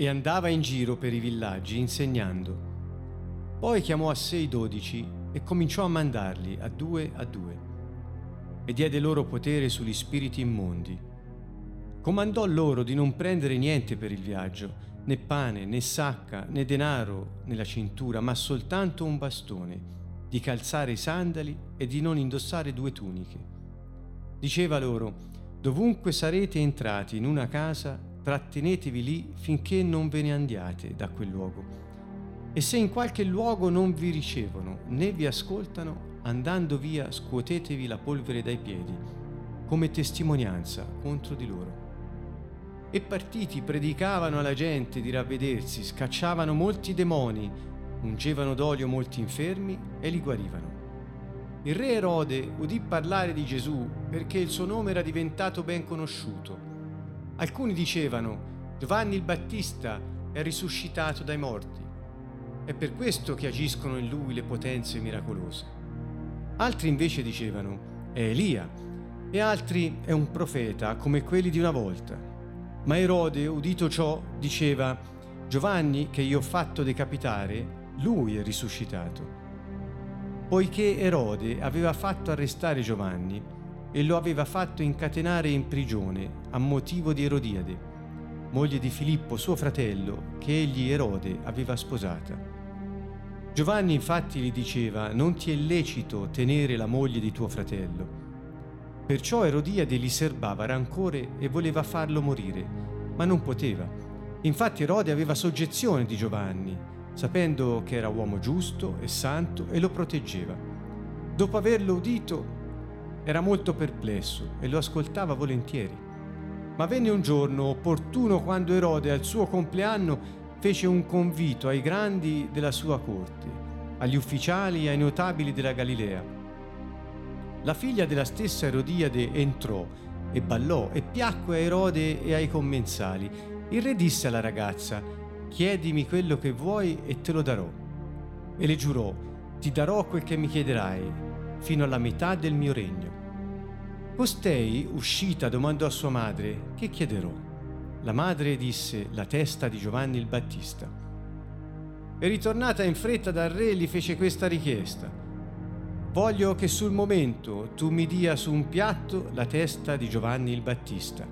e andava in giro per i villaggi insegnando. Poi chiamò a sé i dodici e cominciò a mandarli a due a due e diede loro potere sugli spiriti immondi. Comandò loro di non prendere niente per il viaggio, né pane, né sacca, né denaro nella cintura, ma soltanto un bastone, di calzare i sandali e di non indossare due tuniche. Diceva loro, dovunque sarete entrati in una casa, trattenetevi lì finché non ve ne andiate da quel luogo. E se in qualche luogo non vi ricevono né vi ascoltano, andando via scuotetevi la polvere dai piedi, come testimonianza contro di loro. E partiti predicavano alla gente di ravvedersi, scacciavano molti demoni, ungevano d'olio molti infermi e li guarivano. Il re Erode udì parlare di Gesù perché il suo nome era diventato ben conosciuto. Alcuni dicevano, Giovanni il Battista è risuscitato dai morti. È per questo che agiscono in lui le potenze miracolose. Altri invece dicevano, è Elia, e altri è un profeta come quelli di una volta. Ma Erode, udito ciò, diceva, Giovanni, che io ho fatto decapitare, lui è risuscitato. Poiché Erode aveva fatto arrestare Giovanni e lo aveva fatto incatenare in prigione a motivo di Erodiade, moglie di Filippo, suo fratello, che egli Erode aveva sposata. Giovanni infatti gli diceva, non ti è lecito tenere la moglie di tuo fratello. Perciò Erodiade gli serbava rancore e voleva farlo morire, ma non poteva. Infatti Erode aveva soggezione di Giovanni, sapendo che era uomo giusto e santo e lo proteggeva. Dopo averlo udito, era molto perplesso e lo ascoltava volentieri. Ma venne un giorno opportuno quando Erode al suo compleanno fece un convito ai grandi della sua corte, agli ufficiali e ai notabili della Galilea la figlia della stessa Erodiade entrò e ballò e piacque a Erode e ai commensali. Il re disse alla ragazza, chiedimi quello che vuoi e te lo darò. E le giurò, ti darò quel che mi chiederai, fino alla metà del mio regno. Costei, uscita, domandò a sua madre, che chiederò? La madre disse, la testa di Giovanni il Battista. E ritornata in fretta dal re gli fece questa richiesta. Voglio che sul momento tu mi dia su un piatto la testa di Giovanni il Battista.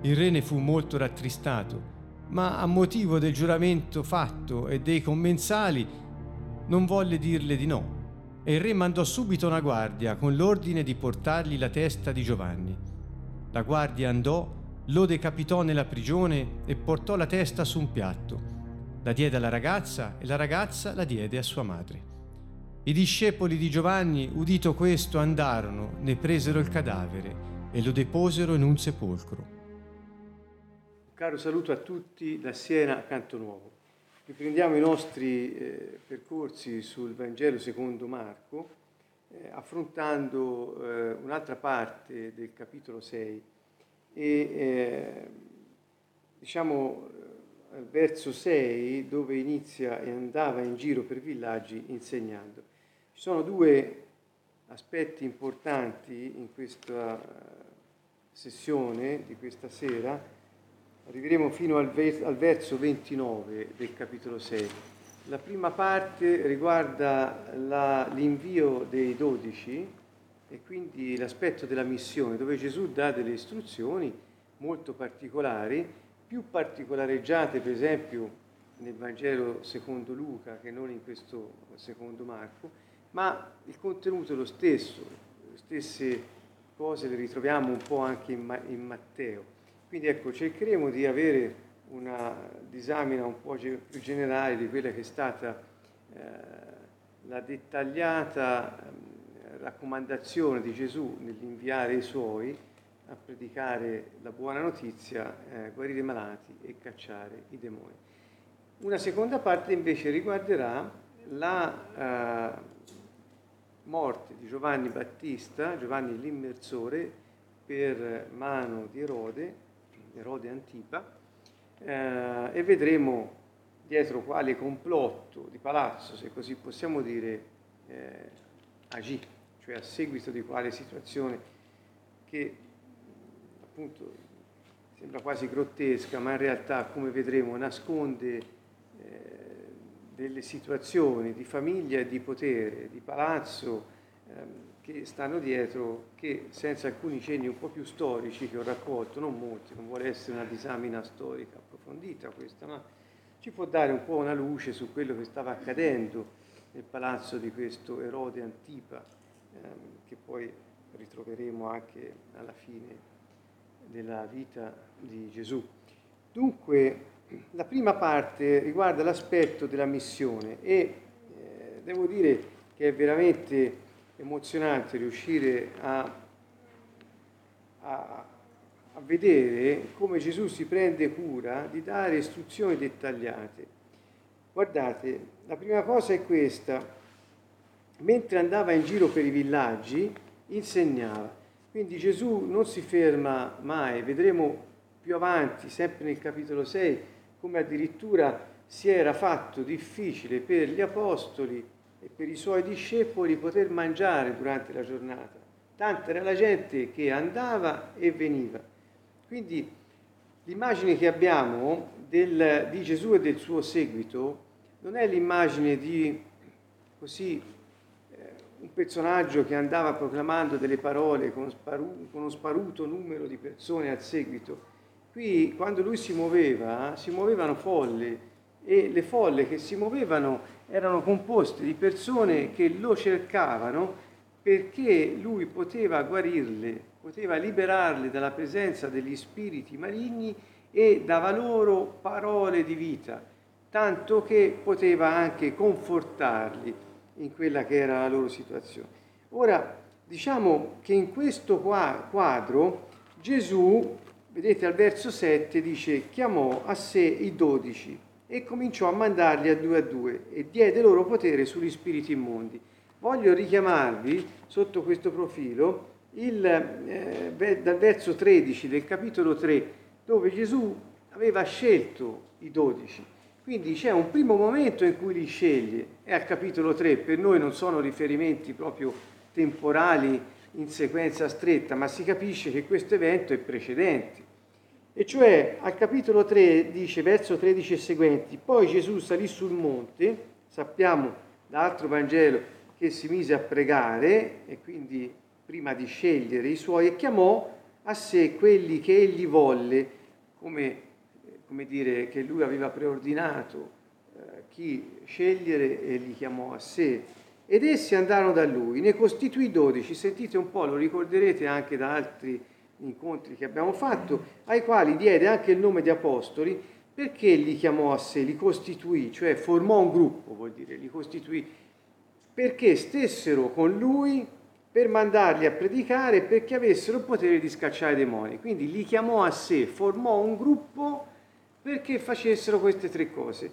Il re ne fu molto rattristato, ma a motivo del giuramento fatto e dei commensali non volle dirle di no. E il re mandò subito una guardia con l'ordine di portargli la testa di Giovanni. La guardia andò, lo decapitò nella prigione e portò la testa su un piatto. La diede alla ragazza e la ragazza la diede a sua madre. I discepoli di Giovanni, udito questo, andarono, ne presero il cadavere e lo deposero in un sepolcro. Caro saluto a tutti da Siena a Canto Nuovo. Riprendiamo i nostri eh, percorsi sul Vangelo secondo Marco, eh, affrontando eh, un'altra parte del capitolo 6 e eh, diciamo eh, verso 6 dove inizia e andava in giro per villaggi insegnando. Ci sono due aspetti importanti in questa sessione di questa sera. Arriveremo fino al, verso 29 del capitolo 6. La prima parte riguarda la, l'invio dei dodici e quindi l'aspetto della missione, dove Gesù dà delle istruzioni molto particolari, più particolareggiate per esempio nel Vangelo secondo Luca che non in questo secondo Marco, ma il contenuto è lo stesso, le stesse cose le ritroviamo un po' anche in, in Matteo. Quindi ecco, cercheremo di avere una disamina un po' più generale di quella che è stata eh, la dettagliata eh, raccomandazione di Gesù nell'inviare i suoi a predicare la buona notizia, eh, guarire i malati e cacciare i demoni. Una seconda parte invece riguarderà la eh, morte di Giovanni Battista, Giovanni l'immersore, per mano di Erode, Erode Antipa, eh, e vedremo dietro quale complotto di palazzo, se così possiamo dire, eh, agì, cioè a seguito di quale situazione che appunto sembra quasi grottesca, ma in realtà, come vedremo, nasconde eh, delle situazioni di famiglia e di potere, di palazzo, ehm, che stanno dietro, che senza alcuni cenni un po' più storici che ho raccolto, non molti, non vuole essere una disamina storica approfondita questa, ma ci può dare un po' una luce su quello che stava accadendo nel palazzo di questo Erode Antipa, ehm, che poi ritroveremo anche alla fine della vita di Gesù. Dunque, la prima parte riguarda l'aspetto della missione e eh, devo dire che è veramente emozionante riuscire a, a, a vedere come Gesù si prende cura di dare istruzioni dettagliate. Guardate, la prima cosa è questa. Mentre andava in giro per i villaggi, insegnava. Quindi Gesù non si ferma mai, vedremo più avanti, sempre nel capitolo 6, come addirittura si era fatto difficile per gli apostoli e per i suoi discepoli poter mangiare durante la giornata. Tanta era la gente che andava e veniva. Quindi l'immagine che abbiamo del, di Gesù e del suo seguito non è l'immagine di così eh, un personaggio che andava proclamando delle parole con, sparu, con uno sparuto numero di persone al seguito. Qui quando lui si muoveva, si muovevano folle e le folle che si muovevano erano composte di persone che lo cercavano perché lui poteva guarirle, poteva liberarle dalla presenza degli spiriti maligni e dava loro parole di vita, tanto che poteva anche confortarli in quella che era la loro situazione. Ora, diciamo che in questo quadro Gesù, vedete al verso 7, dice, chiamò a sé i dodici e cominciò a mandarli a due a due e diede loro potere sugli spiriti immondi. Voglio richiamarvi sotto questo profilo il, eh, dal verso 13 del capitolo 3 dove Gesù aveva scelto i dodici. Quindi c'è un primo momento in cui li sceglie, è al capitolo 3, per noi non sono riferimenti proprio temporali in sequenza stretta, ma si capisce che questo evento è precedente. E cioè al capitolo 3 dice, verso 13 e seguenti, poi Gesù salì sul monte, sappiamo da altro Vangelo che si mise a pregare e quindi prima di scegliere i suoi e chiamò a sé quelli che egli volle, come, come dire che lui aveva preordinato eh, chi scegliere e li chiamò a sé. Ed essi andarono da lui, ne costituì dodici, sentite un po', lo ricorderete anche da altri incontri che abbiamo fatto, ai quali diede anche il nome di apostoli, perché li chiamò a sé, li costituì, cioè formò un gruppo, vuol dire, li costituì, perché stessero con lui per mandarli a predicare, perché avessero il potere di scacciare i demoni. Quindi li chiamò a sé, formò un gruppo perché facessero queste tre cose.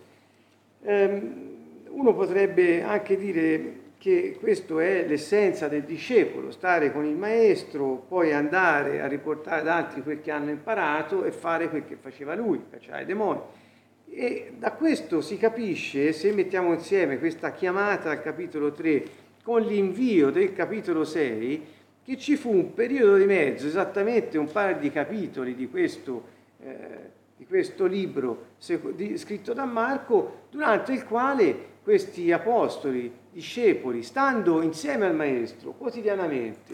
Um, uno potrebbe anche dire che questo è l'essenza del discepolo, stare con il maestro, poi andare a riportare ad altri quel che hanno imparato e fare quel che faceva lui, cacciare i demoni. E da questo si capisce, se mettiamo insieme questa chiamata al capitolo 3 con l'invio del capitolo 6, che ci fu un periodo di mezzo, esattamente un paio di capitoli di questo, eh, di questo libro scritto da Marco, durante il quale questi apostoli, discepoli, stando insieme al Maestro quotidianamente,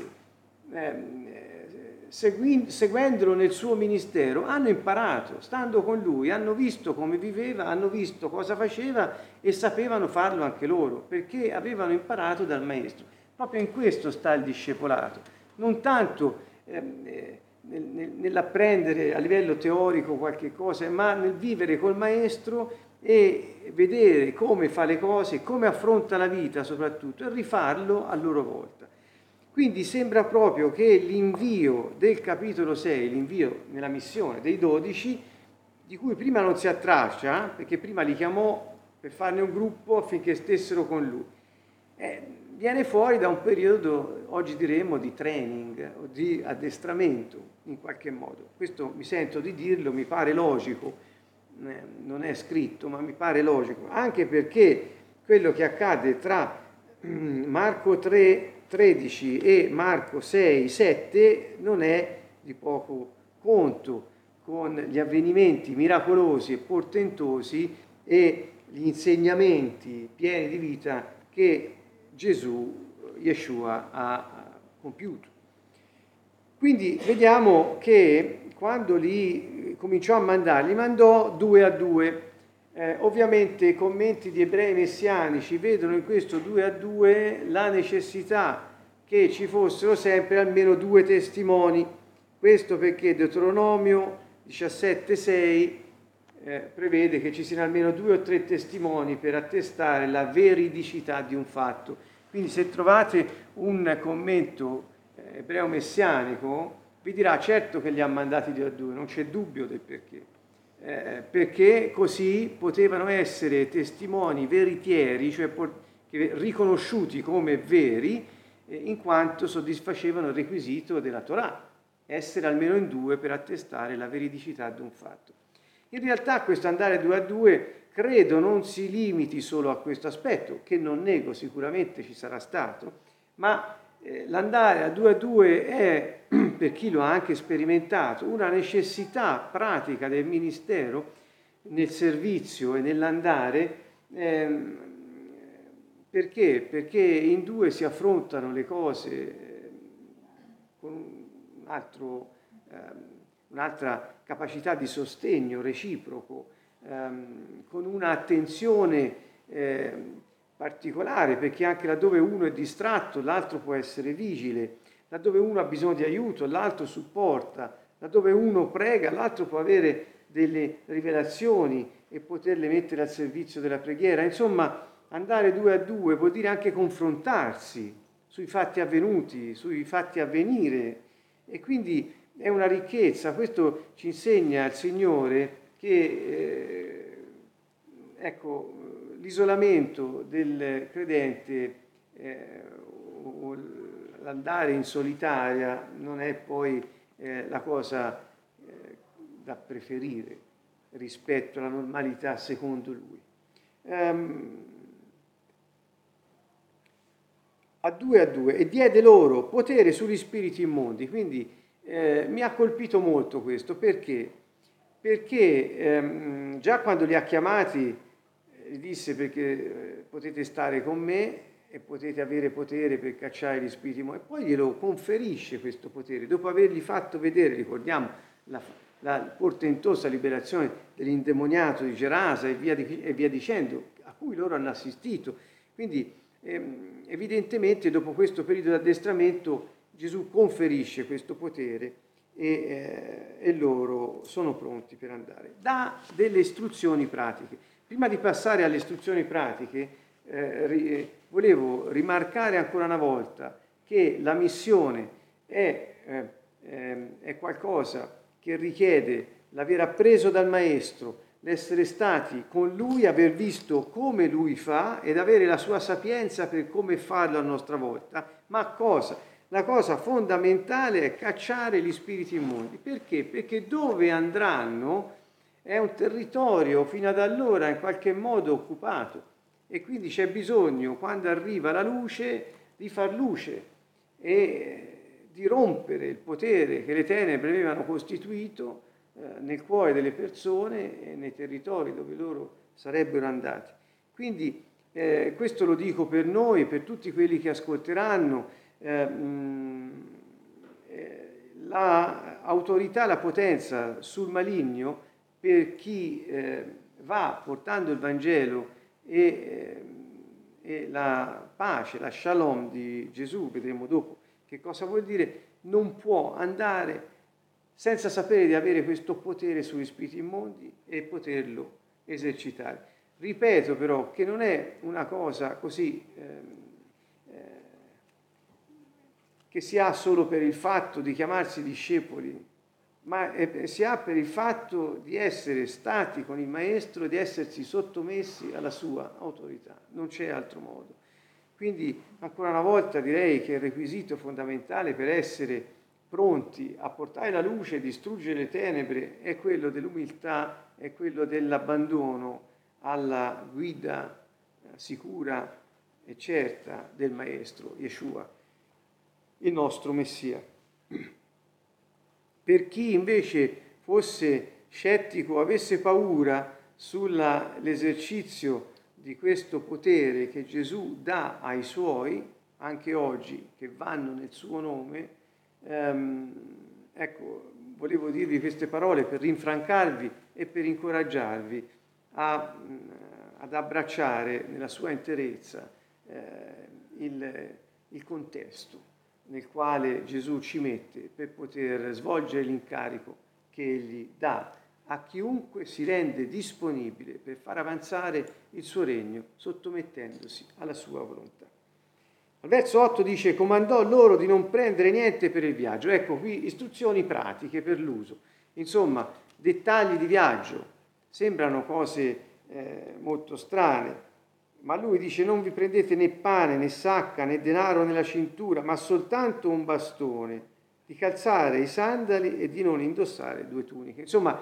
eh, seguendolo nel suo ministero, hanno imparato, stando con lui, hanno visto come viveva, hanno visto cosa faceva e sapevano farlo anche loro, perché avevano imparato dal Maestro. Proprio in questo sta il discepolato, non tanto eh, nel, nell'apprendere a livello teorico qualche cosa, ma nel vivere col Maestro e vedere come fa le cose, come affronta la vita soprattutto e rifarlo a loro volta. Quindi sembra proprio che l'invio del capitolo 6, l'invio nella missione dei dodici, di cui prima non si attraccia, perché prima li chiamò per farne un gruppo affinché stessero con lui, eh, viene fuori da un periodo, oggi diremmo, di training o di addestramento in qualche modo. Questo mi sento di dirlo, mi pare logico, eh, non è scritto, ma mi pare logico, anche perché quello che accade tra mm, Marco 3, 13 e Marco 6, 7 non è di poco conto con gli avvenimenti miracolosi e portentosi e gli insegnamenti pieni di vita che Gesù, Yeshua, ha compiuto. Quindi vediamo che quando li cominciò a mandare, li mandò due a due. Eh, ovviamente i commenti di ebrei messianici vedono in questo due a due la necessità che ci fossero sempre almeno due testimoni. Questo perché Deuteronomio 17,6 eh, prevede che ci siano almeno due o tre testimoni per attestare la veridicità di un fatto. Quindi se trovate un commento eh, ebreo messianico, vi dirà certo che li ha mandati due a due, non c'è dubbio del perché. Eh, perché così potevano essere testimoni veritieri, cioè riconosciuti come veri, eh, in quanto soddisfacevano il requisito della Torah, essere almeno in due per attestare la veridicità di un fatto. In realtà questo andare due a due credo non si limiti solo a questo aspetto, che non nego sicuramente ci sarà stato, ma eh, l'andare a due a due è, per chi lo ha anche sperimentato, una necessità pratica del Ministero nel servizio e nell'andare. Ehm, perché? Perché in due si affrontano le cose eh, con un altro, ehm, un'altra capacità di sostegno reciproco, ehm, con un'attenzione particolare, perché anche laddove uno è distratto, l'altro può essere vigile, laddove uno ha bisogno di aiuto, l'altro supporta, laddove uno prega, l'altro può avere delle rivelazioni e poterle mettere al servizio della preghiera. Insomma, andare due a due vuol dire anche confrontarsi sui fatti avvenuti, sui fatti a venire e quindi è una ricchezza. Questo ci insegna il Signore che eh, ecco, l'isolamento del credente eh, o l'andare in solitaria non è poi eh, la cosa eh, da preferire rispetto alla normalità secondo lui. Um, a due a due e diede loro potere sugli spiriti immondi. Quindi eh, mi ha colpito molto questo perché? Perché ehm, già quando li ha chiamati disse perché eh, potete stare con me e potete avere potere per cacciare gli spiriti. E poi glielo conferisce questo potere, dopo avergli fatto vedere, ricordiamo, la, la portentosa liberazione dell'indemoniato di Gerasa e via, di, e via, dicendo, a cui loro hanno assistito. Quindi ehm, evidentemente dopo questo periodo di addestramento Gesù conferisce questo potere e, eh, e loro sono pronti per andare. Dà delle istruzioni pratiche. Prima di passare alle istruzioni pratiche, eh, ri, eh, volevo rimarcare ancora una volta che la missione è, eh, ehm, è qualcosa che richiede l'aver appreso dal Maestro, l'essere stati con Lui, aver visto come Lui fa ed avere la sua sapienza per come farlo a nostra volta. Ma cosa? La cosa fondamentale è cacciare gli spiriti immondi. Perché? Perché dove andranno è un territorio fino ad allora in qualche modo occupato e quindi c'è bisogno, quando arriva la luce, di far luce e di rompere il potere che le tenebre avevano costituito eh, nel cuore delle persone e nei territori dove loro sarebbero andati. Quindi eh, questo lo dico per noi, per tutti quelli che ascolteranno. Eh, mh, eh, l'autorità, la potenza sul maligno per chi eh, va portando il Vangelo e, eh, e, la pace, la shalom di Gesù, vedremo dopo che cosa vuol dire, non può andare senza sapere di avere questo potere sugli spiriti immondi e poterlo esercitare. Ripeto però che non è una cosa così ehm, eh, che si ha solo per il fatto di chiamarsi discepoli ma si ha per il fatto di essere stati con il maestro, di essersi sottomessi alla sua autorità, non c'è altro modo. Quindi ancora una volta direi che il requisito fondamentale per essere pronti a portare la luce e distruggere le tenebre è quello dell'umiltà, è quello dell'abbandono alla guida eh, sicura e certa del Maestro Yeshua, il nostro Messia. Per chi invece fosse scettico, avesse paura sull'esercizio di questo potere che Gesù dà ai suoi, anche oggi, che vanno nel suo nome, ehm, ecco, volevo dirvi queste parole per rinfrancarvi e per incoraggiarvi a, ad abbracciare nella sua interezza eh, il, il contesto nel quale Gesù ci mette per poter svolgere l'incarico che Egli dà a chiunque si rende disponibile per far avanzare il suo regno sottomettendosi alla sua volontà. Al verso 8 dice comandò loro di non prendere niente per il viaggio. Ecco qui istruzioni pratiche per l'uso. Insomma, dettagli di viaggio. Sembrano cose eh, molto strane, ma lui dice non vi prendete né pane né sacca né denaro nella cintura, ma soltanto un bastone, di calzare i sandali e di non indossare due tuniche. Insomma,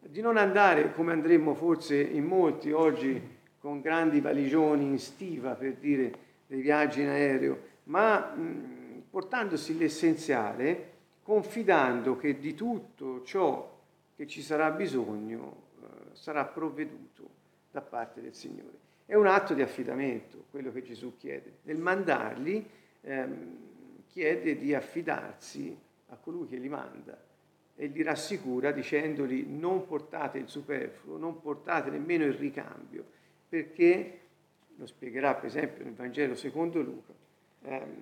di non andare come andremmo forse in molti oggi con grandi valigioni in stiva per dire dei viaggi in aereo, ma mh, portandosi l'essenziale, confidando che di tutto ciò che ci sarà bisogno eh, sarà provveduto da parte del Signore. È un atto di affidamento, quello che Gesù chiede. Nel mandarli ehm, chiede di affidarsi a colui che li manda e li rassicura dicendogli non portate il superfluo, non portate nemmeno il ricambio, perché, lo spiegherà per esempio nel Vangelo secondo Luca, ehm,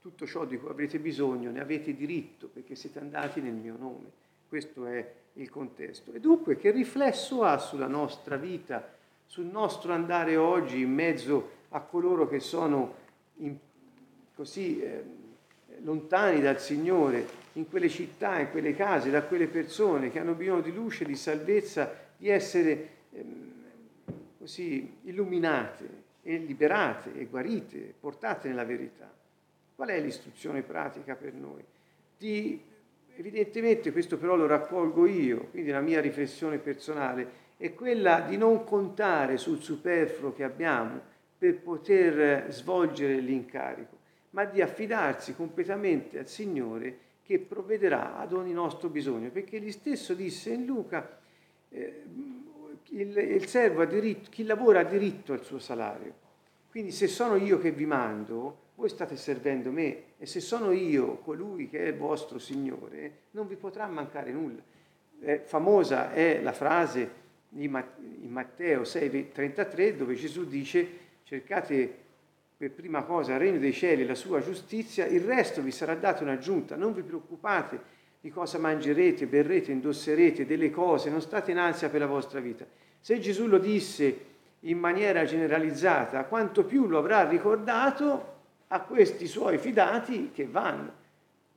tutto ciò di cui avrete bisogno ne avete diritto perché siete andati nel mio nome. Questo è il contesto. E dunque che riflesso ha sulla nostra vita? Sul nostro andare oggi in mezzo a coloro che sono in, così eh, lontani dal Signore, in quelle città, in quelle case, da quelle persone che hanno bisogno di luce, di salvezza, di essere eh, così illuminate e liberate e guarite, portate nella verità. Qual è l'istruzione pratica per noi? Di, evidentemente questo però lo raccolgo io, quindi la mia riflessione personale, è quella di non contare sul superfluo che abbiamo per poter svolgere l'incarico, ma di affidarsi completamente al Signore che provvederà ad ogni nostro bisogno, perché egli stesso disse in Luca, eh, il, il servo ha diritto, chi lavora ha diritto al suo salario. Quindi se sono io che vi mando, voi state servendo me e se sono io colui che è il vostro Signore, non vi potrà mancare nulla. Eh, famosa è la frase in Matteo 6,33 dove Gesù dice cercate per prima cosa il regno dei cieli e la sua giustizia, il resto vi sarà dato in aggiunta, non vi preoccupate di cosa mangerete, berrete, indosserete, delle cose, non state in ansia per la vostra vita. Se Gesù lo disse in maniera generalizzata, quanto più lo avrà ricordato a questi suoi fidati che vanno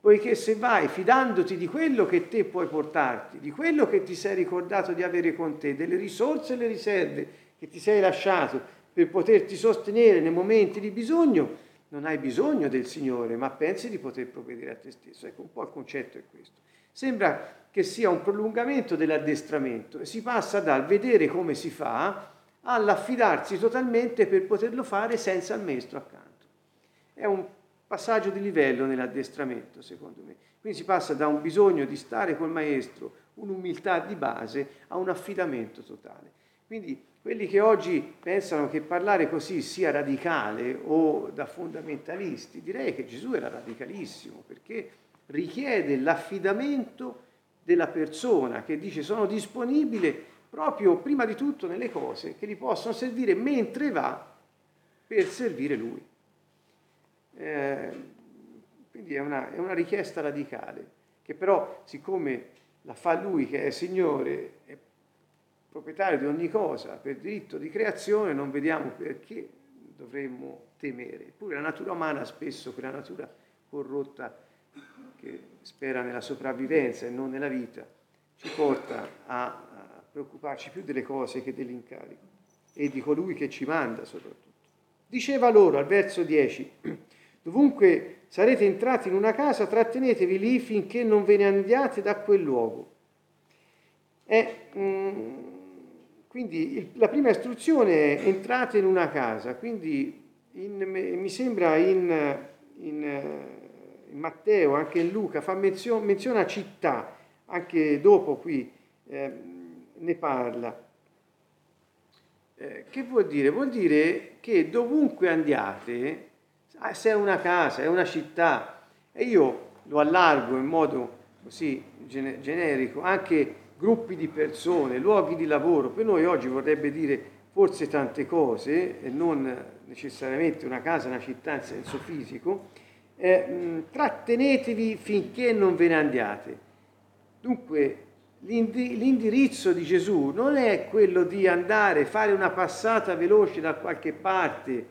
poiché se vai fidandoti di quello che te puoi portarti, di quello che ti sei ricordato di avere con te, delle risorse e le riserve che ti sei lasciato per poterti sostenere nei momenti di bisogno, non hai bisogno del Signore, ma pensi di poter provvedere a te stesso. Ecco, un po' il concetto è questo. Sembra che sia un prolungamento dell'addestramento e si passa dal vedere come si fa all'affidarsi totalmente per poterlo fare senza il maestro accanto. È un passaggio di livello nell'addestramento, secondo me. Quindi si passa da un bisogno di stare col maestro, un'umiltà di base, a un affidamento totale. Quindi quelli che oggi pensano che parlare così sia radicale o da fondamentalisti, direi che Gesù era radicalissimo perché richiede l'affidamento della persona che dice sono disponibile proprio prima di tutto nelle cose che gli possono servire mentre va per servire lui. Eh, quindi è una, è una, richiesta radicale, che però siccome la fa lui che è Signore, è proprietario di ogni cosa, per diritto di creazione, non vediamo perché dovremmo temere. Eppure la natura umana spesso, quella natura corrotta che spera nella sopravvivenza e non nella vita, ci porta a, preoccuparci più delle cose che dell'incarico e di colui che ci manda soprattutto. Diceva loro al verso 10, Dovunque sarete entrati in una casa, trattenetevi lì finché non ve ne andiate da quel luogo. È, mm, quindi il, la prima istruzione è entrate in una casa, quindi in, mi sembra in, in, in, Matteo, anche in Luca, fa menzione, menziona città, anche dopo qui eh, ne parla. Eh, che vuol dire? Vuol dire che dovunque andiate, se è una casa, è una città, e io lo allargo in modo così generico, anche gruppi di persone, luoghi di lavoro, per noi oggi vorrebbe dire forse tante cose, e non necessariamente una casa, una città in senso fisico, eh, trattenetevi finché non ve ne andiate. Dunque, l'indirizzo di Gesù non è quello di andare, fare una passata veloce da qualche parte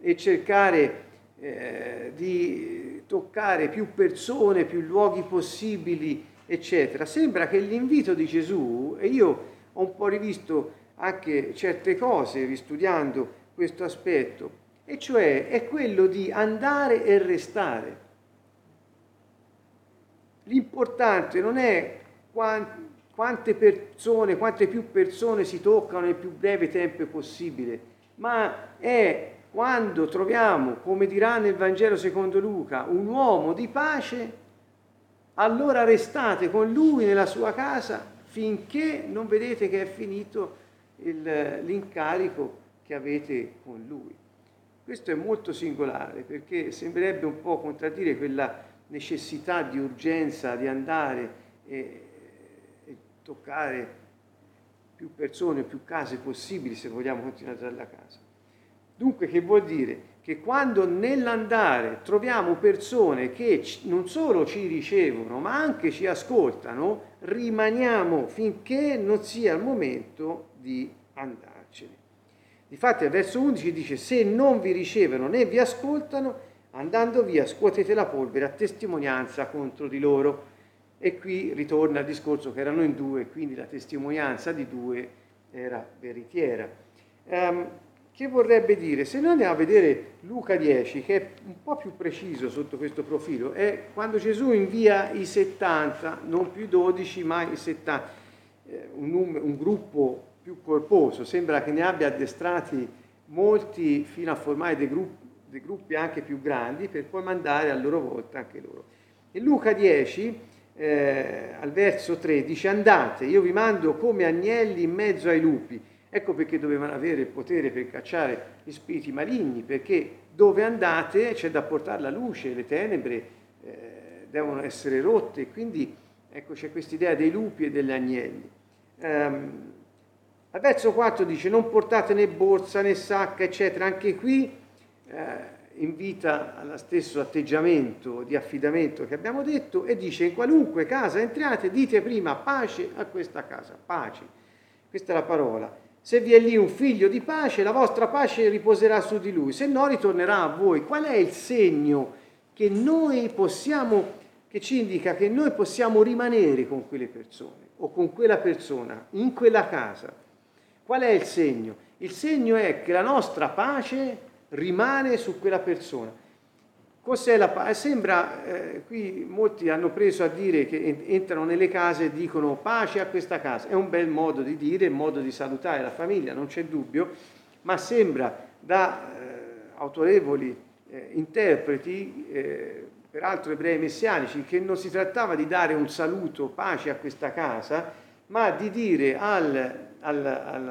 e cercare eh, di toccare più persone, più luoghi possibili, eccetera. Sembra che l'invito di Gesù, e io ho un po' rivisto anche certe cose ristudiando questo aspetto, e cioè è quello di andare e restare. L'importante non è quante persone, quante più persone si toccano nel più breve tempo possibile, ma è quando troviamo, come dirà nel Vangelo secondo Luca, un uomo di pace allora restate con lui nella sua casa finché non vedete che è finito il, l'incarico che avete con lui. Questo è molto singolare perché sembrerebbe un po' contraddire quella necessità di urgenza di andare e, e toccare più persone, più case possibili se vogliamo continuare dalla casa. Dunque che vuol dire? che quando nell'andare troviamo persone che non solo ci ricevono, ma anche ci ascoltano, rimaniamo finché non sia il momento di andarcene. Difatti al verso 11 dice, se non vi ricevono né vi ascoltano, andando via scuotete la polvere a testimonianza contro di loro. E qui ritorna il discorso che erano in due, quindi la testimonianza di due era veritiera. Um, che vorrebbe dire? Se noi andiamo a vedere Luca 10, che è un po' più preciso sotto questo profilo, è quando Gesù invia i 70, non più 12, ma i 70, eh, un, un gruppo più corposo, sembra che ne abbia addestrati molti fino a formare dei gruppi, dei gruppi anche più grandi per poi mandare a loro volta anche loro. In Luca 10, eh, al verso 13, andate, io vi mando come agnelli in mezzo ai lupi Ecco perché dovevano avere il potere per cacciare gli spiriti maligni, perché dove andate c'è da portare la luce, le tenebre eh, devono essere rotte, quindi ecco c'è questa idea dei lupi e degli agnelli. Um, al verso 4 dice non portate né borsa né sacca, eccetera. Anche qui eh, invita allo stesso atteggiamento di affidamento che abbiamo detto e dice in qualunque casa entriate dite prima pace a questa casa, pace. Questa è la parola. Se vi è lì un figlio di pace, la vostra pace riposerà su di lui, se no ritornerà a voi. Qual è il segno che noi possiamo, che ci indica che noi possiamo rimanere con quelle persone o con quella persona, in quella casa? Qual è il segno? Il segno è che la nostra pace rimane su quella persona. Cos'è la pace? Sembra, eh, qui molti hanno preso a dire che entrano nelle case e dicono pace a questa casa. È un bel modo di dire, un modo di salutare la famiglia, non c'è dubbio, ma sembra da eh, autorevoli eh, interpreti, eh, peraltro ebrei messianici, che non si trattava di dare un saluto pace a questa casa, ma di dire al, al, al,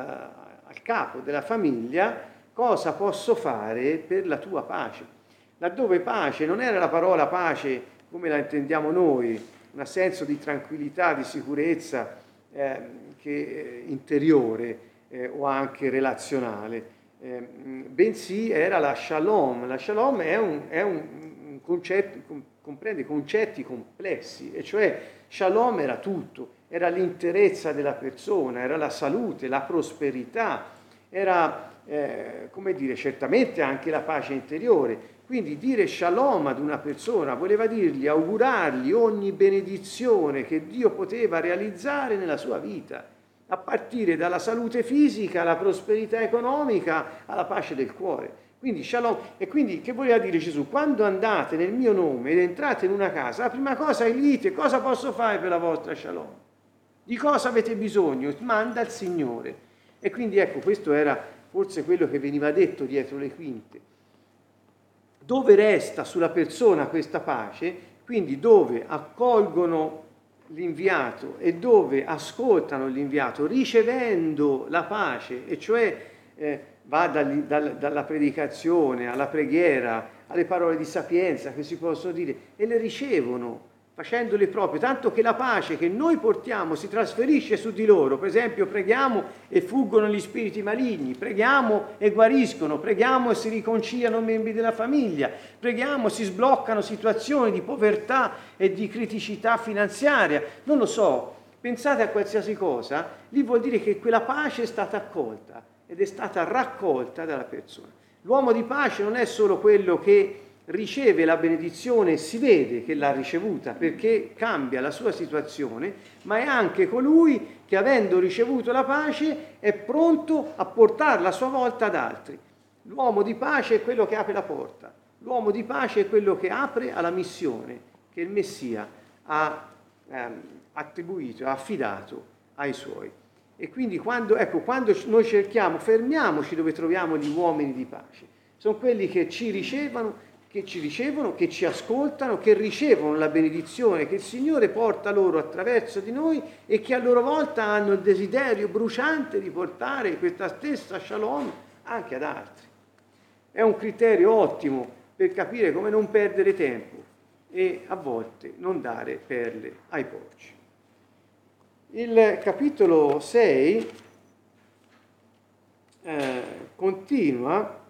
al capo della famiglia cosa posso fare per la tua pace laddove pace non era la parola pace come la intendiamo noi, un senso di tranquillità, di sicurezza eh, che, interiore eh, o anche relazionale, eh, bensì era la shalom. La shalom è un, è un concetto, comprende concetti complessi, e cioè shalom era tutto, era l'interezza della persona, era la salute, la prosperità, era, eh, come dire, certamente anche la pace interiore, quindi dire shalom ad una persona voleva dirgli, augurargli ogni benedizione che Dio poteva realizzare nella sua vita, a partire dalla salute fisica, alla prosperità economica, alla pace del cuore. Quindi shalom. E quindi che voleva dire Gesù? Quando andate nel mio nome ed entrate in una casa, la prima cosa è dite cosa posso fare per la vostra shalom? Di cosa avete bisogno? Manda il Signore. E quindi ecco, questo era forse quello che veniva detto dietro le quinte dove resta sulla persona questa pace, quindi dove accolgono l'inviato e dove ascoltano l'inviato ricevendo la pace, e cioè eh, va dal, dal, dalla predicazione alla preghiera, alle parole di sapienza che si possono dire, e le ricevono facendole proprio, tanto che la pace che noi portiamo si trasferisce su di loro. Per esempio, preghiamo e fuggono gli spiriti maligni, preghiamo e guariscono, preghiamo e si riconciliano membri della famiglia, preghiamo e si sbloccano situazioni di povertà e di criticità finanziaria. Non lo so, pensate a qualsiasi cosa, lì vuol dire che quella pace è stata accolta ed è stata raccolta dalla persona. L'uomo di pace non è solo quello che riceve la benedizione e si vede che l'ha ricevuta perché cambia la sua situazione, ma è anche colui che avendo ricevuto la pace è pronto a portarla a sua volta ad altri. L'uomo di pace è quello che apre la porta, l'uomo di pace è quello che apre alla missione che il Messia ha ehm, attribuito, ha affidato ai suoi. E quindi quando, ecco, quando noi cerchiamo, fermiamoci dove troviamo gli uomini di pace, sono quelli che ci ricevono che ci ricevono, che ci ascoltano, che ricevono la benedizione che il Signore porta loro attraverso di noi e che a loro volta hanno il desiderio bruciante di portare questa stessa shalom anche ad altri. È un criterio ottimo per capire come non perdere tempo e a volte non dare perle ai porci. Il capitolo 6 eh, continua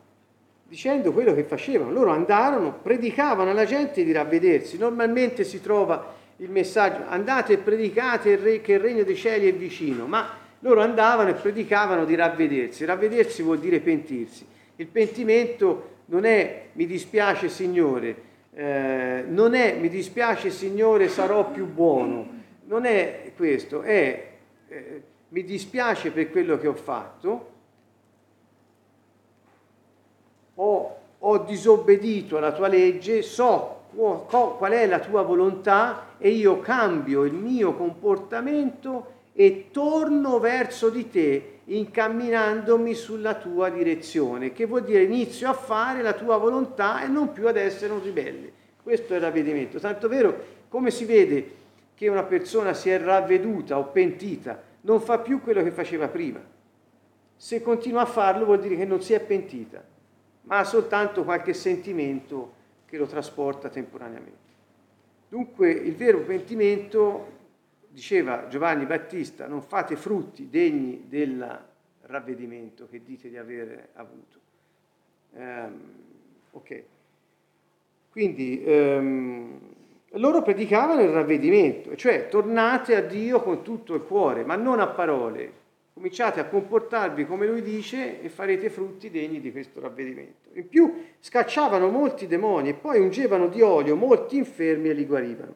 dicendo quello che facevano. Loro andarono, predicavano alla gente di ravvedersi. Normalmente si trova il messaggio andate e predicate che il regno dei cieli è vicino, ma loro andavano e predicavano di ravvedersi. Ravvedersi vuol dire pentirsi. Il pentimento non è mi dispiace Signore, eh, non è mi dispiace Signore sarò più buono, non è questo, è eh, mi dispiace per quello che ho fatto, ho, ho disobbedito alla tua legge, so qual è la tua volontà e io cambio il mio comportamento e torno verso di te incamminandomi sulla tua direzione, che vuol dire inizio a fare la tua volontà e non più ad essere un ribelle. Questo è il ravvedimento. Tanto vero, come si vede che una persona si è ravveduta o pentita, non fa più quello che faceva prima. Se continua a farlo vuol dire che non si è pentita ma ha soltanto qualche sentimento che lo trasporta temporaneamente. Dunque il vero pentimento, diceva Giovanni Battista, non fate frutti degni del ravvedimento che dite di avere avuto. Um, ok. Quindi um, loro predicavano il ravvedimento, cioè tornate a Dio con tutto il cuore, ma non a parole, cominciate a comportarvi come lui dice e farete frutti degni di questo ravvedimento. In più scacciavano molti demoni e poi ungevano di olio molti infermi e li guarivano.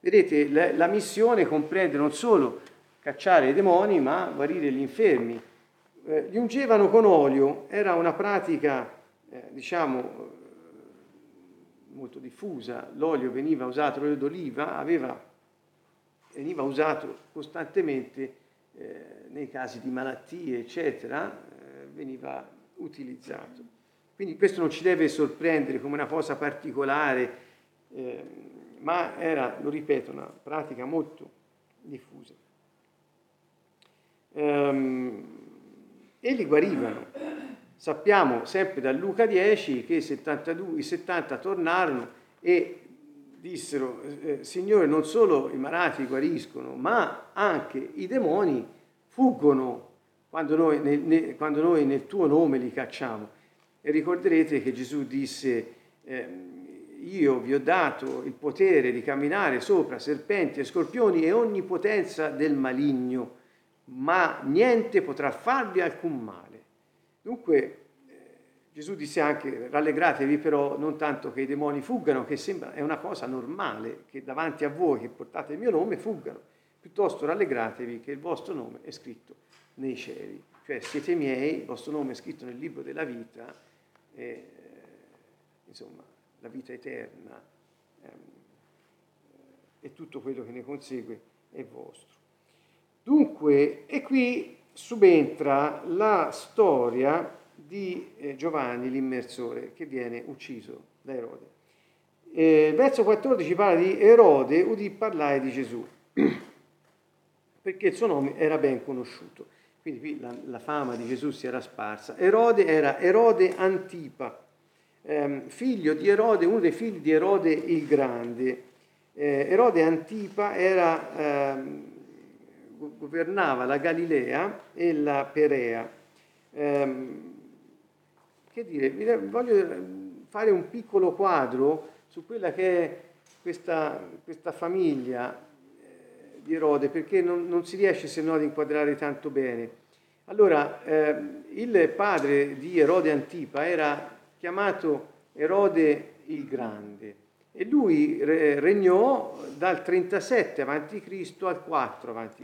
Vedete, la, missione comprende non solo cacciare i demoni, ma guarire gli infermi. Eh, li ungevano con olio, era una pratica, eh, diciamo, molto diffusa. L'olio veniva usato, l'olio d'oliva aveva, veniva usato costantemente eh, nei casi di malattie, eccetera, eh, veniva utilizzato. Quindi questo non ci deve sorprendere come una cosa particolare, eh, ma era, lo ripeto, una pratica molto diffusa. Ehm, e li guarivano. Sappiamo sempre da Luca 10 che 72, i 70 tornarono e dissero, eh, Signore, non solo i malati guariscono, ma anche i demoni fuggono quando noi, nel, quando noi nel tuo nome li cacciamo. E ricorderete che Gesù disse, eh, io vi ho dato il potere di camminare sopra serpenti e scorpioni e ogni potenza del maligno, ma niente potrà farvi alcun male. Dunque, Gesù disse anche rallegratevi però non tanto che i demoni fuggano, che sembra è una cosa normale che davanti a voi che portate il mio nome fuggano, piuttosto rallegratevi che il vostro nome è scritto nei cieli, cioè siete miei, il vostro nome è scritto nel libro della vita, e, insomma la vita eterna ehm, e tutto quello che ne consegue è vostro. Dunque, e qui subentra la storia di eh, Giovanni l'immersore che viene ucciso da Erode. Eh, verso 14 parla di Erode, udì parlare di Gesù, perché il suo nome era ben conosciuto. Quindi qui la, la fama di Gesù si era sparsa. Erode era Erode Antipa, ehm, figlio di Erode, uno dei figli di Erode il Grande. Eh, Erode Antipa era, ehm, governava la Galilea e la Perea. Ehm, che dire, voglio fare un piccolo quadro su quella che è questa, questa famiglia eh, di Erode, perché non, non, si riesce se no ad inquadrare tanto bene. Allora, eh, il padre di Erode Antipa era chiamato Erode il Grande e lui regnò dal 37 a.C. al 4 a.C.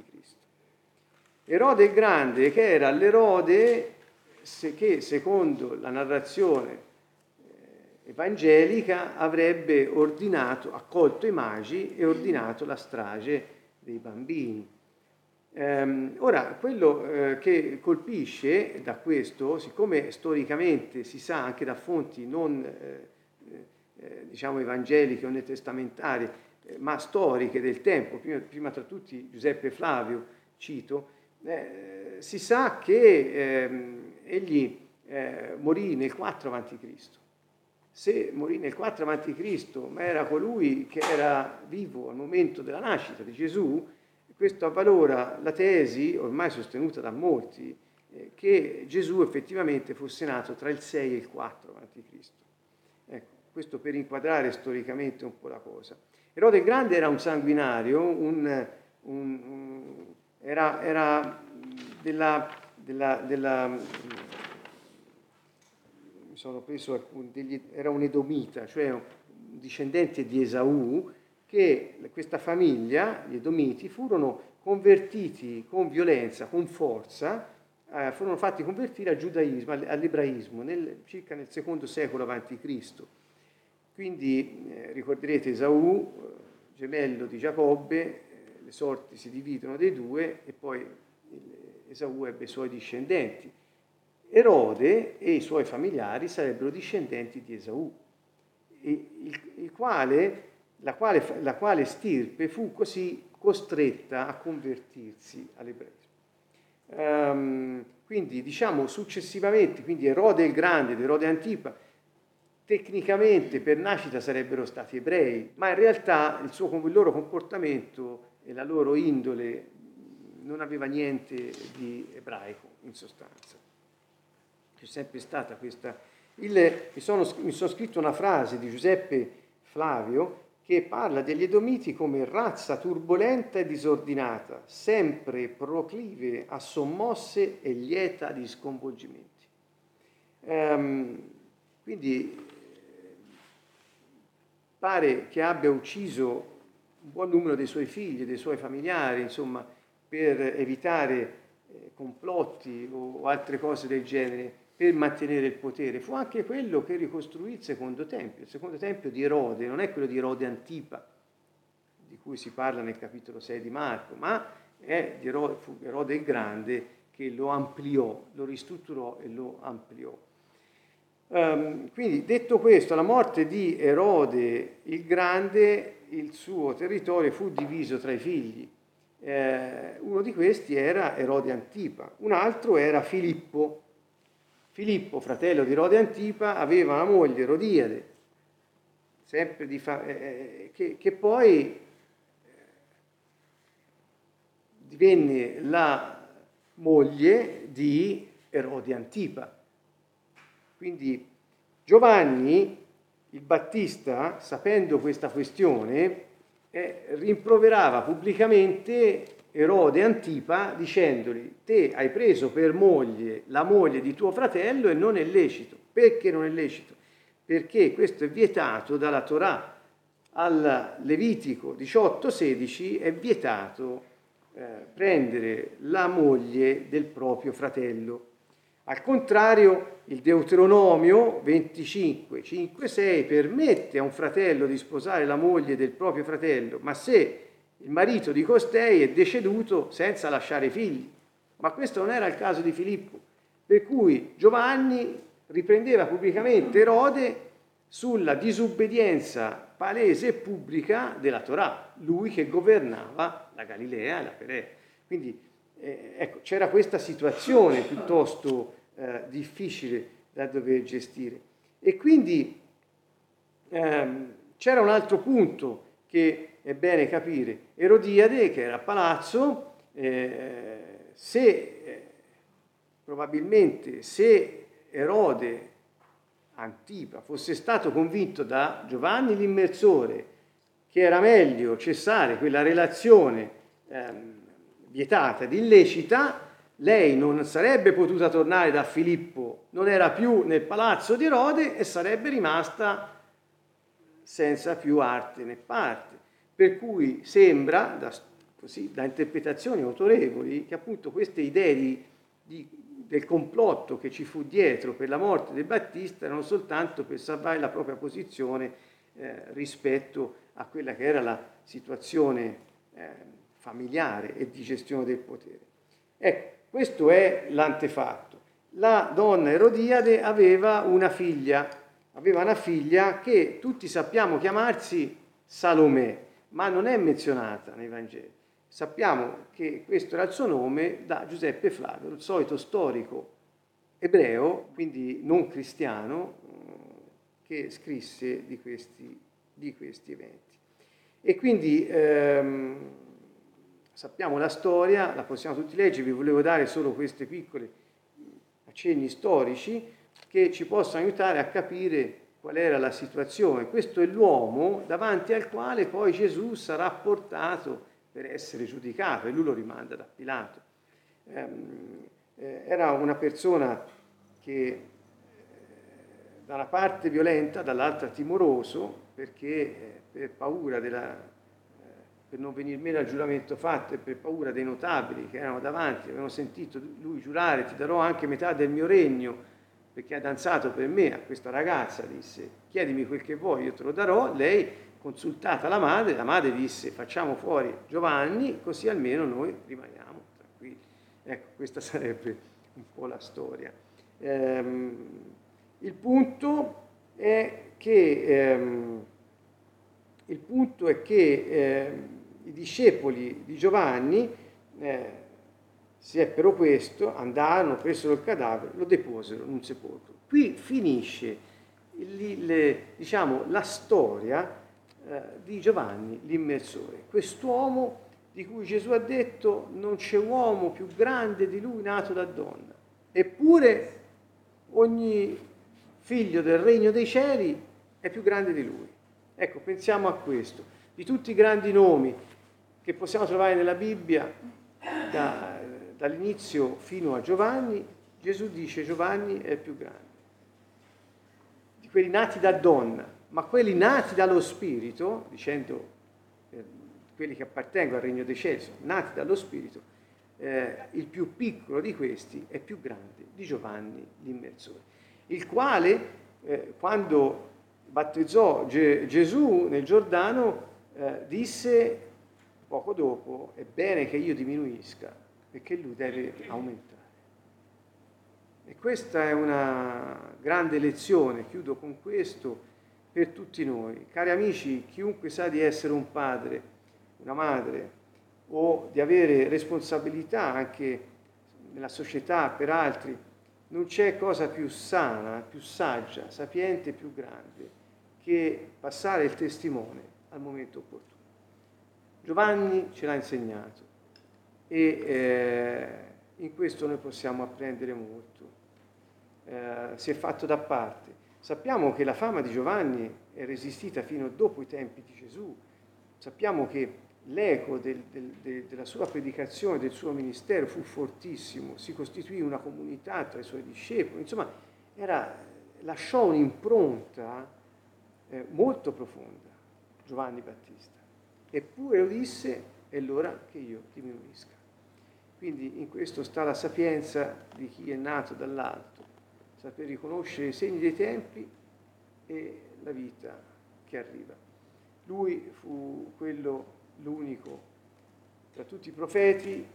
Erode il Grande, che era l'Erode che secondo la narrazione eh, evangelica avrebbe ordinato, accolto i magi e ordinato la strage dei bambini. Ehm, ora, quello eh, che colpisce da questo, siccome storicamente si sa anche da fonti non eh, eh, diciamo evangeliche o testamentarie, eh, ma storiche del tempo, prima, prima, tra tutti Giuseppe Flavio, cito, eh, si sa che ehm, egli eh, morì nel 4 a.C. Se morì nel 4 a.C., ma era colui che era vivo al momento della nascita di Gesù, questo avvalora la tesi, ormai sostenuta da molti, eh, che Gesù effettivamente fosse nato tra il 6 e il 4 a.C. Ecco, questo per inquadrare storicamente un po' la cosa. Erode il Grande era un sanguinario, un, un, un, era, era, della, della, della sono preso degli, era un edomita, cioè un discendente di Esaù, che questa famiglia, gli Edomiti, furono convertiti con violenza, con forza, eh, furono fatti convertire al giudaismo, all'ebraismo, nel, circa nel secondo secolo a.C. Quindi eh, ricorderete Esaù, eh, gemello di Giacobbe, eh, le sorti si dividono dei due e poi Esaù ebbe i suoi discendenti. Erode e i suoi familiari sarebbero discendenti di Esaù, il, quale la quale, la quale stirpe fu così costretta a convertirsi all'ebraismo. Um, quindi diciamo successivamente, quindi Erode il Grande ed Erode Antipa, tecnicamente per nascita sarebbero stati ebrei, ma in realtà il, suo, il loro comportamento e la loro indole non aveva niente di ebraico in sostanza. C'è sempre stata questa... Il, mi, sono, mi sono scritto una frase di Giuseppe Flavio che parla degli Edomiti come razza turbolenta e disordinata, sempre proclive a sommosse e lieta di sconvolgimenti. Ehm, quindi pare che abbia ucciso un buon numero dei suoi figli, dei suoi familiari, insomma, per evitare eh, complotti o altre cose del genere per mantenere il potere, fu anche quello che ricostruì il secondo tempio. Il secondo tempio di Erode non è quello di Erode Antipa, di cui si parla nel capitolo 6 di Marco, ma è di Erode, fu Erode il Grande che lo ampliò, lo ristrutturò e lo ampliò. Um, quindi detto questo, alla morte di Erode il Grande, il suo territorio fu diviso tra i figli. Eh, uno di questi era Erode Antipa, un altro era Filippo, Filippo, fratello di Rode Antipa, aveva una moglie, Rodiade, sempre di fa- eh, eh, che, che, poi eh, divenne la moglie di Erode Antipa. Quindi Giovanni, il Battista, sapendo questa questione, eh, rimproverava pubblicamente Erode Antipa dicendogli te hai preso per moglie la moglie di tuo fratello e non è lecito. Perché non è lecito? Perché questo è vietato dalla Torah. Al Levitico 18-16 è vietato eh, prendere la moglie del proprio fratello. Al contrario, il Deuteronomio 25, 5, 6 permette a un fratello di sposare la moglie del proprio fratello, ma se il marito di costei è deceduto senza lasciare figli. Ma questo non era il caso di Filippo, per cui Giovanni riprendeva pubblicamente Erode sulla disobbedienza palese e pubblica della Torah, lui che governava la Galilea e la Perea. Quindi eh, ecco, c'era questa situazione piuttosto eh, difficile da dover gestire. E quindi ehm, c'era un altro punto che è bene capire. Erodiade, che era a palazzo, eh, se eh, probabilmente se Erode Antipa fosse stato convinto da Giovanni l'immersore che era meglio cessare quella relazione ehm, vietata ed illecita, lei non sarebbe potuta tornare da Filippo, non era più nel palazzo di Erode e sarebbe rimasta senza più arte né parte. Per cui sembra, da, così, da interpretazioni autorevoli, che appunto queste idee di, di, del complotto che ci fu dietro per la morte di Battista erano soltanto per salvare la propria posizione eh, rispetto a quella che era la situazione eh, familiare e di gestione del potere. Ecco, questo è l'antefatto. La donna Erodiade aveva una figlia, aveva una figlia che tutti sappiamo chiamarsi Salomè, ma non è menzionata nei Vangeli. Sappiamo che questo era il suo nome da Giuseppe Flavio, il solito storico ebreo, quindi non cristiano, che scrisse di questi, di questi eventi. E quindi ehm, sappiamo la storia, la possiamo tutti leggere, vi volevo dare solo questi piccoli accenni storici che ci possono aiutare a capire qual era la situazione. Questo è l'uomo davanti al quale poi Gesù sarà portato per essere giudicato e lui lo rimanda da Pilato. Ehm, eh, era una persona che eh, da una parte violenta, dall'altra timoroso, perché eh, per paura della, per non venire meno al giuramento fatto e per paura dei notabili che erano davanti, avevano sentito lui giurare ti darò anche metà del mio regno perché ha danzato per me a questa ragazza, disse chiedimi quel che vuoi, io te lo darò, lei consultata la madre, la madre disse facciamo fuori Giovanni così almeno noi rimaniamo tranquilli. Ecco, questa sarebbe un po' la storia. Ehm, il punto è che, ehm, punto è che ehm, i discepoli di Giovanni eh, seppero questo, andarono, presero il cadavere, lo deposero in un sepolcro. Qui finisce il, le, diciamo, la storia eh, di Giovanni l'immersore, quest'uomo di cui Gesù ha detto non c'è uomo più grande di lui nato da donna. Eppure ogni figlio del regno dei cieli è più grande di lui. Ecco, pensiamo a questo. Di tutti i grandi nomi che possiamo trovare nella Bibbia, da, dall'inizio fino a Giovanni, Gesù dice Giovanni è il più grande. Di quelli nati da donna, ma quelli nati dallo Spirito, dicendo eh, quelli che appartengono al regno dei cieli, nati dallo Spirito, eh, il più piccolo di questi è più grande di Giovanni l'immersore, il quale eh, quando battezzò Ge- Gesù nel Giordano eh, disse poco dopo è bene che io diminuisca perché lui deve aumentare. E questa è una grande lezione, chiudo con questo, per tutti noi. Cari amici, chiunque sa di essere un padre, una madre o di avere responsabilità anche nella società per altri, non c'è cosa più sana, più saggia, sapiente, più grande che passare il testimone al momento opportuno. Giovanni ce l'ha insegnato e eh, in questo noi possiamo apprendere molto. Eh, si è fatto da parte Sappiamo che la fama di Giovanni è resistita fino dopo i tempi di Gesù. Sappiamo che l'eco del, del, de, della sua predicazione, del suo ministero fu fortissimo, si costituì una comunità tra i suoi discepoli, insomma era, lasciò un'impronta eh, molto profonda Giovanni Battista. Eppure lo disse, è l'ora che io diminuisca. Quindi in questo sta la sapienza di chi è nato dall'alto saper riconoscere i segni dei tempi e la vita che arriva. Lui fu quello, l'unico tra tutti i profeti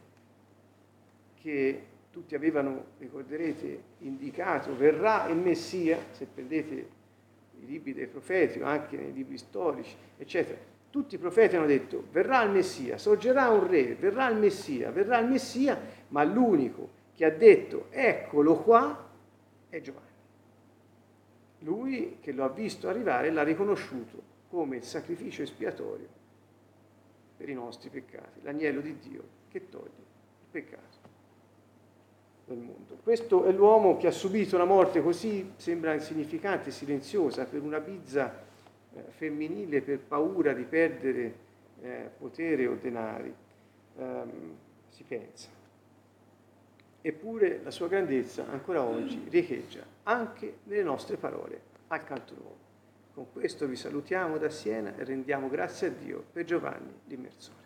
che tutti avevano, ricorderete, indicato, verrà il Messia, se prendete i libri dei profeti, o anche nei libri storici, eccetera. Tutti i profeti hanno detto verrà il Messia, sorgerà un re, verrà il Messia, verrà il Messia, ma l'unico che ha detto eccolo qua è Giovanni. Lui che lo ha visto arrivare l'ha riconosciuto come il sacrificio espiatorio per i nostri peccati, l'agnello di Dio che toglie il peccato del mondo. Questo è l'uomo che ha subito una morte così, sembra insignificante, silenziosa, per una bizza femminile, per paura di perdere eh, potere o denari, um, si pensa. Eppure la sua grandezza ancora oggi riecheggia anche nelle nostre parole al canto nuovo. Con questo vi salutiamo da Siena e rendiamo grazie a Dio per Giovanni l'immersore.